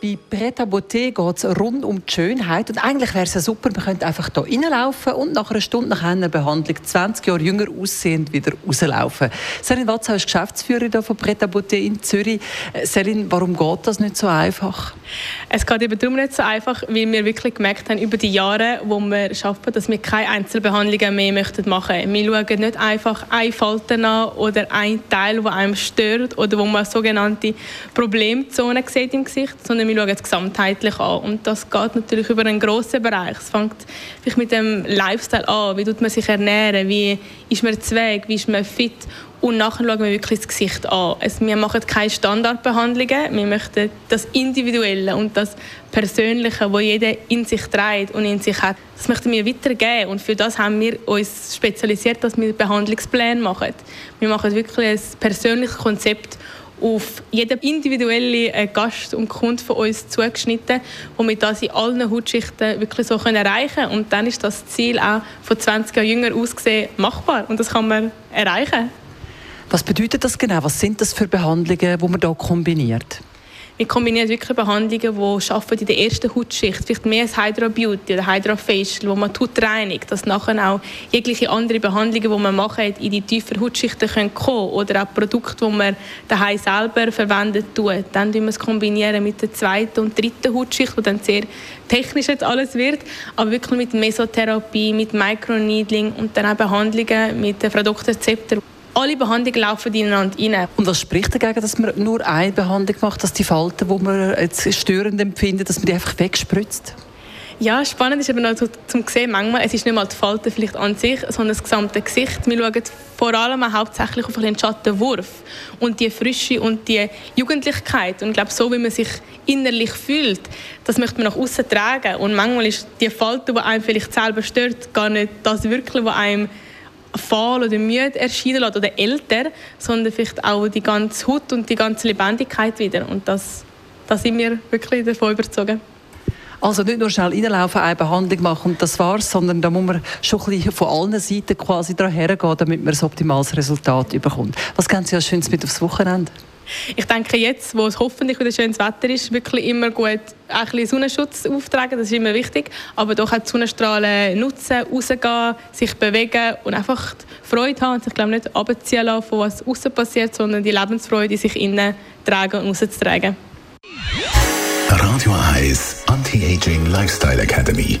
bei Preta Beauté geht es rund um die Schönheit. Und eigentlich wäre es ja super, man könnte einfach hier reinlaufen und nach einer Stunde nach einer Behandlung 20 Jahre jünger aussehend wieder rauslaufen. Selin Watzau ist Geschäftsführerin von Preta Beauté in Zürich. Äh, Selin, warum geht das nicht so einfach? Es geht eben darum nicht so einfach, weil wir wirklich gemerkt haben über die Jahre, wo wir arbeiten, dass wir keine Einzelbehandlungen mehr möchten machen. Wir schauen nicht einfach eine Falte an oder ein Teil, der einem stört oder wo man sogenannte Problemzonen sieht im Gesicht, sondern wir schauen es gesamtheitlich an. Und das geht natürlich über einen grossen Bereich. Es fängt vielleicht mit dem Lifestyle an. Wie tut man sich ernähren? Wie ist man zweig? Wie ist man fit? Und nachher schauen wir wirklich das Gesicht an. Also wir machen keine Standardbehandlungen. Wir möchten das Individuelle und das Persönliche, das jeder in sich trägt und in sich hat, das möchten wir weitergeben. Und für das haben wir uns spezialisiert, dass wir Behandlungspläne machen. Wir machen wirklich ein persönliches Konzept auf jeden individuellen äh, Gast und Kunde von uns zugeschnitten, womit das in allen Hautschichten wirklich so erreichen können. Und dann ist das Ziel auch von 20 Jahren jünger ausgesehen machbar und das kann man erreichen. Was bedeutet das genau? Was sind das für Behandlungen, die man hier kombiniert? Wir kombinieren wirklich Behandlungen, die in der ersten Hautschicht, vielleicht mehr als Hydra Beauty oder Hydra Facial, wo man Haut reinigt, dass nachher auch jegliche andere Behandlungen, die man macht, in die tieferen Hautschichten können kommen oder auch Produkte, die man daheim selber verwendet tut. Dann kombinieren wir es kombinieren mit der zweiten und dritten Hautschicht, wo dann sehr technisch jetzt alles wird, aber wirklich mit Mesotherapie, mit Microneedling und dann auch Behandlungen mit Frau Dr. Zepter alle Behandlungen laufen ineinander rein. Und was spricht dagegen, dass man nur eine Behandlung macht, dass die Falten, die man jetzt störend empfindet, dass man die einfach wegspritzt? Ja, spannend ist aber noch zu, zum sehen, manchmal, es ist nicht mal die Falte vielleicht an sich, sondern das gesamte Gesicht. Wir schauen vor allem auch hauptsächlich auf den Schattenwurf und die Frische und die Jugendlichkeit. Und ich glaube, so wie man sich innerlich fühlt, das möchte man nach außen tragen. Und manchmal ist die Falte, die einem vielleicht selber stört, gar nicht das wirklich, was einem fahl oder müde erscheinen lässt oder älter, sondern vielleicht auch die ganze Haut und die ganze Lebendigkeit wieder. Und das, da sind wir wirklich davon überzeugt. Also nicht nur schnell reinlaufen, eine Behandlung machen und das war's, sondern da muss man schon ein bisschen von allen Seiten quasi daran hergehen, damit man ein optimales Resultat bekommt. Was kennen Sie als Schönes mit aufs Wochenende? Ich denke jetzt, wo es hoffentlich wieder schönes Wetter ist, wirklich immer gut ein bisschen Sonnenschutz auftragen, das ist immer wichtig, aber doch auch die Sonnenstrahlen nutzen, rausgehen, sich bewegen und einfach Freude haben und sich glaube nicht abziehen lassen von was außen passiert, sondern die Lebensfreude sich innen tragen und rauszutragen. Radio 1 Anti-Aging Lifestyle Academy